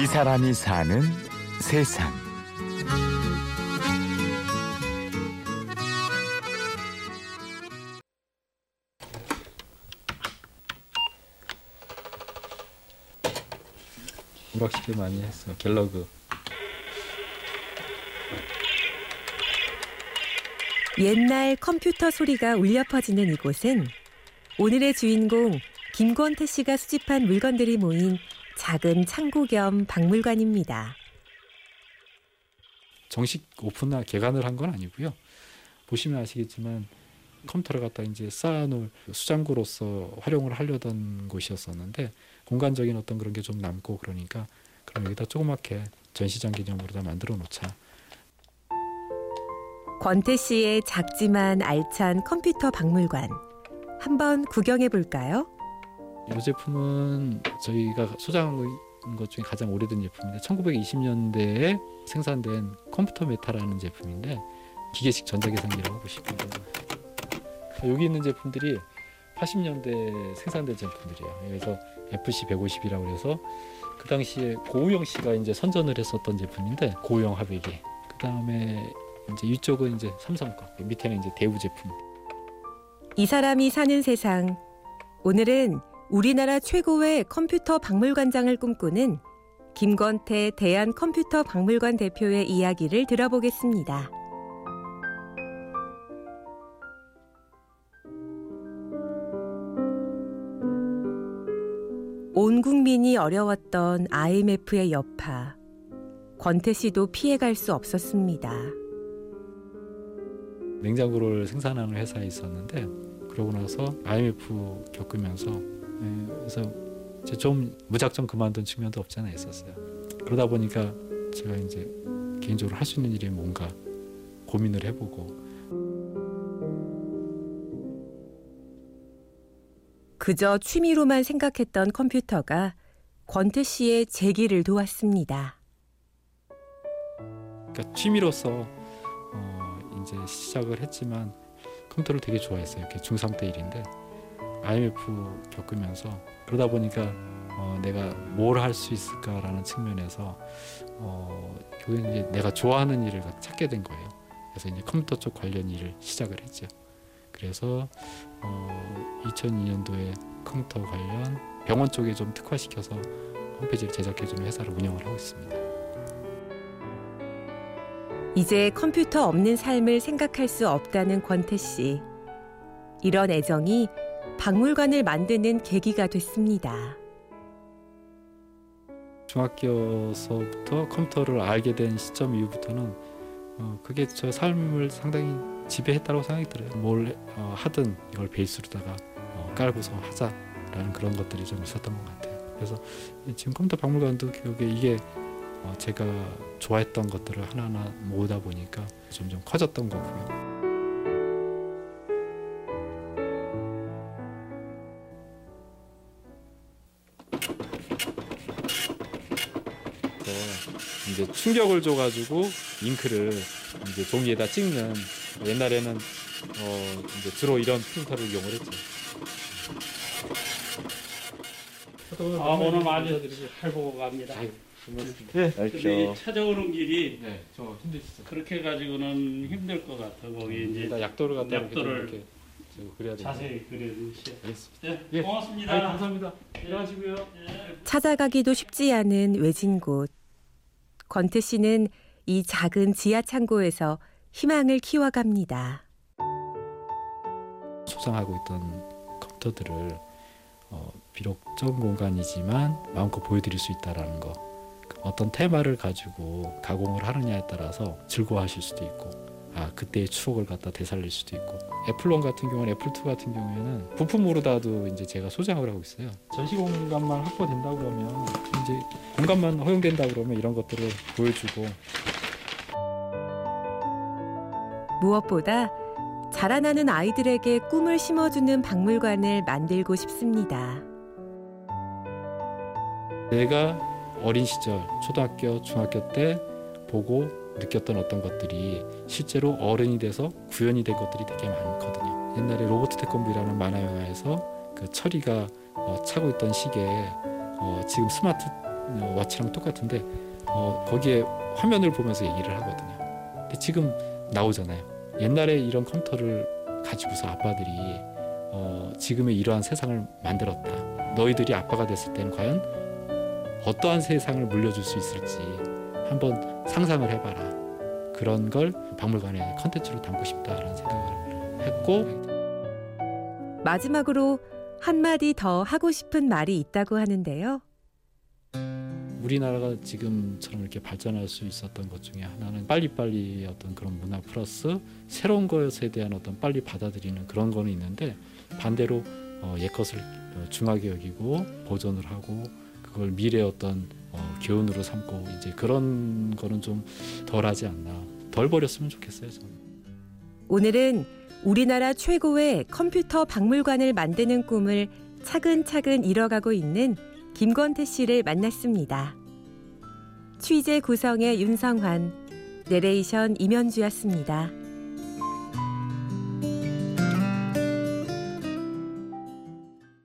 이 사람이 사는 세상. 오락실에 많이 했어. 갤러그. 옛날 컴퓨터 소리가 울려 퍼지는 이곳은 오늘의 주인공 김권태 씨가 수집한 물건들이 모인 작은 창고 겸 박물관입니다. 정식 오픈나 개관을 한 건 아니고요. 보시면 아시겠지만 컴퓨터를 갖다 이제 쌓아놓을 수장고로서 활용을 하려던 곳이었었는데 공간적인 어떤 그런 게 좀 남고 그러니까 그럼 여기다 조그맣게 전시장 개념으로 다 만들어 놓자. 권태 씨의 작지만 알찬 컴퓨터 박물관. 한번 구경해 볼까요? 이 제품은 저희가 소장한 것 중에 가장 오래된 제품인데 1920년대에 생산된 컴퓨터 메타라는 제품인데 기계식 전자계산기라고 보시면 돼요. 여기 있는 제품들이 80년대 생산된 제품들이에요. 그래서 FC 150이라고 해서 그 당시에 고우영 씨가 이제 선전을 했었던 제품인데 고우영 화백이 그 다음에 이제 이쪽은 이제 삼성 거 밑에는 이제 대우 제품. 이 사람이 사는 세상. 오늘은 우리나라 최고의 컴퓨터 박물관장을 꿈꾸는 김건태 대한 컴퓨터 박물관 대표의 이야기를 들어보겠습니다. 온 국민이 어려웠던 IMF의 여파. 권태 씨도 피해갈 수 없었습니다. 냉장고를 생산하는 회사에 있었는데 그러고 나서 IMF 겪으면서 예, 그래서 이제 좀 무작정 그만둔 측면도 없지 않아 있었어요. 그러다 보니까 제가 이제 개인적으로 할 수 있는 일이 뭔가 고민을 해보고 그저 취미로만 생각했던 컴퓨터가 권태 씨의 재기를 도왔습니다. 그러니까 취미로서 어 이제 시작을 했지만 컴퓨터를 되게 좋아했어요. 이렇게 중3 때 일인데 IMF 겪으면서 그러다 보니까 어 내가 뭘 할 수 있을까라는 측면에서 어 결국엔 이제 내가 좋아하는 일을 찾게 된 거예요. 그래서 이제 컴퓨터 쪽 관련 일을 시작을 했죠. 그래서 어 2002년도에 컴퓨터 관련 병원 쪽에 좀 특화시켜서 홈페이지를 제작해주는 회사를 운영을 하고 있습니다. 이제 컴퓨터 없는 삶을 생각할 수 없다는 권태 씨. 이런 애정이 박물관을 만드는 계기가 됐습니다. 중학교서부터 컴퓨터를 알게 된 시점 이후부터는 어, 그게 저 삶을 상당히 지배했다고 생각이 들어요. 뭘 어, 하든 이걸 베이스로다가 어, 깔고서 하자라는 그런 것들이 좀 있었던 것 같아요. 그래서 지금 컴퓨터 박물관도 결국에 이게 어, 제가 좋아했던 것들을 하나하나 모으다 보니까 점점 커졌던 거고요. 이제 충격을 줘가지고 잉크를 이제 종이에다 찍는 옛날에는 어 이제 주로 이런 프린터를 이용을 했죠. 아 오늘 많이 잘 보고 갑니다. 네, 근데 찾아오는 길이 네, 저 힘드시죠. 그렇게 가지고는 힘들 것 같아. 거기 이제 일단 약도를 갖다 약도를 돼요. 자세히 그려주시오. 알겠습니다. 네, 예. 고맙습니다. 아유, 감사합니다. 들어가시고요. 예. 찾아가기도 쉽지 않은 외진 곳. 권태 씨는 이 작은 지하 창고에서 희망을 키워갑니다. 소장하고 있던 컴퓨터들을 어, 비록 좁은 공간이지만 마음껏 보여드릴 수 있다라는 거. 그 어떤 테마를 가지고 가공을 하느냐에 따라서 즐거워하실 수도 있고, 아 그때의 추억을 갖다 되살릴 수도 있고. 애플원 같은 경우는 애플2 같은 경우에는 부품으로다도 이제 제가 소장을 하고 있어요. 전시 공간만 확보된다 그러면 이제 공간만 허용된다 그러면 이런 것들을 보여주고 무엇보다 자라나는 아이들에게 꿈을 심어주는 박물관을 만들고 싶습니다. 내가 어린 시절 초등학교 중학교 때 보고 느꼈던 어떤 것들이 실제로 어른이 돼서 구현이 된 것들이 되게 많거든요. 옛날에 로버트 태권브라는 만화 영화에서 그 철이가 어, 차고 있던 시계에 어, 지금 스마트 어, 와치랑 똑같은데 어, 거기에 화면을 보면서 얘기를 하거든요. 근데 지금 나오잖아요. 옛날에 이런 컴퓨터를 가지고서 아빠들이 어, 지금의 이러한 세상을 만들었다. 너희들이 아빠가 됐을 때는 과연 어떠한 세상을 물려줄 수 있을지 한번 상상을 해봐라. 그런 걸 박물관에 컨텐츠로 담고 싶다라는 생각을 했고 마지막으로 한마디 더 하고 싶은 말이 있다고 하는데요. 우리나라가 지금처럼 이렇게 발전할 수 있었던 것 중에 하나는 빨리빨리 어떤 그런 문화 플러스 새로운 것에 대한 어떤 빨리 받아들이는 그런 거는 있는데 반대로 어, 옛 것을 어, 중하게 여기고 보존을 하고 그걸 미래의 어떤 어, 교훈으로 삼고 이제 그런 거는 좀 덜하지 않나 덜 버렸으면 좋겠어요 저는. 오늘은 우리나라 최고의 컴퓨터 박물관을 만드는 꿈을 차근차근 이뤄가고 있는 김건태 씨를 만났습니다. 취재 구성의 윤성환, 내레이션 임현주였습니다.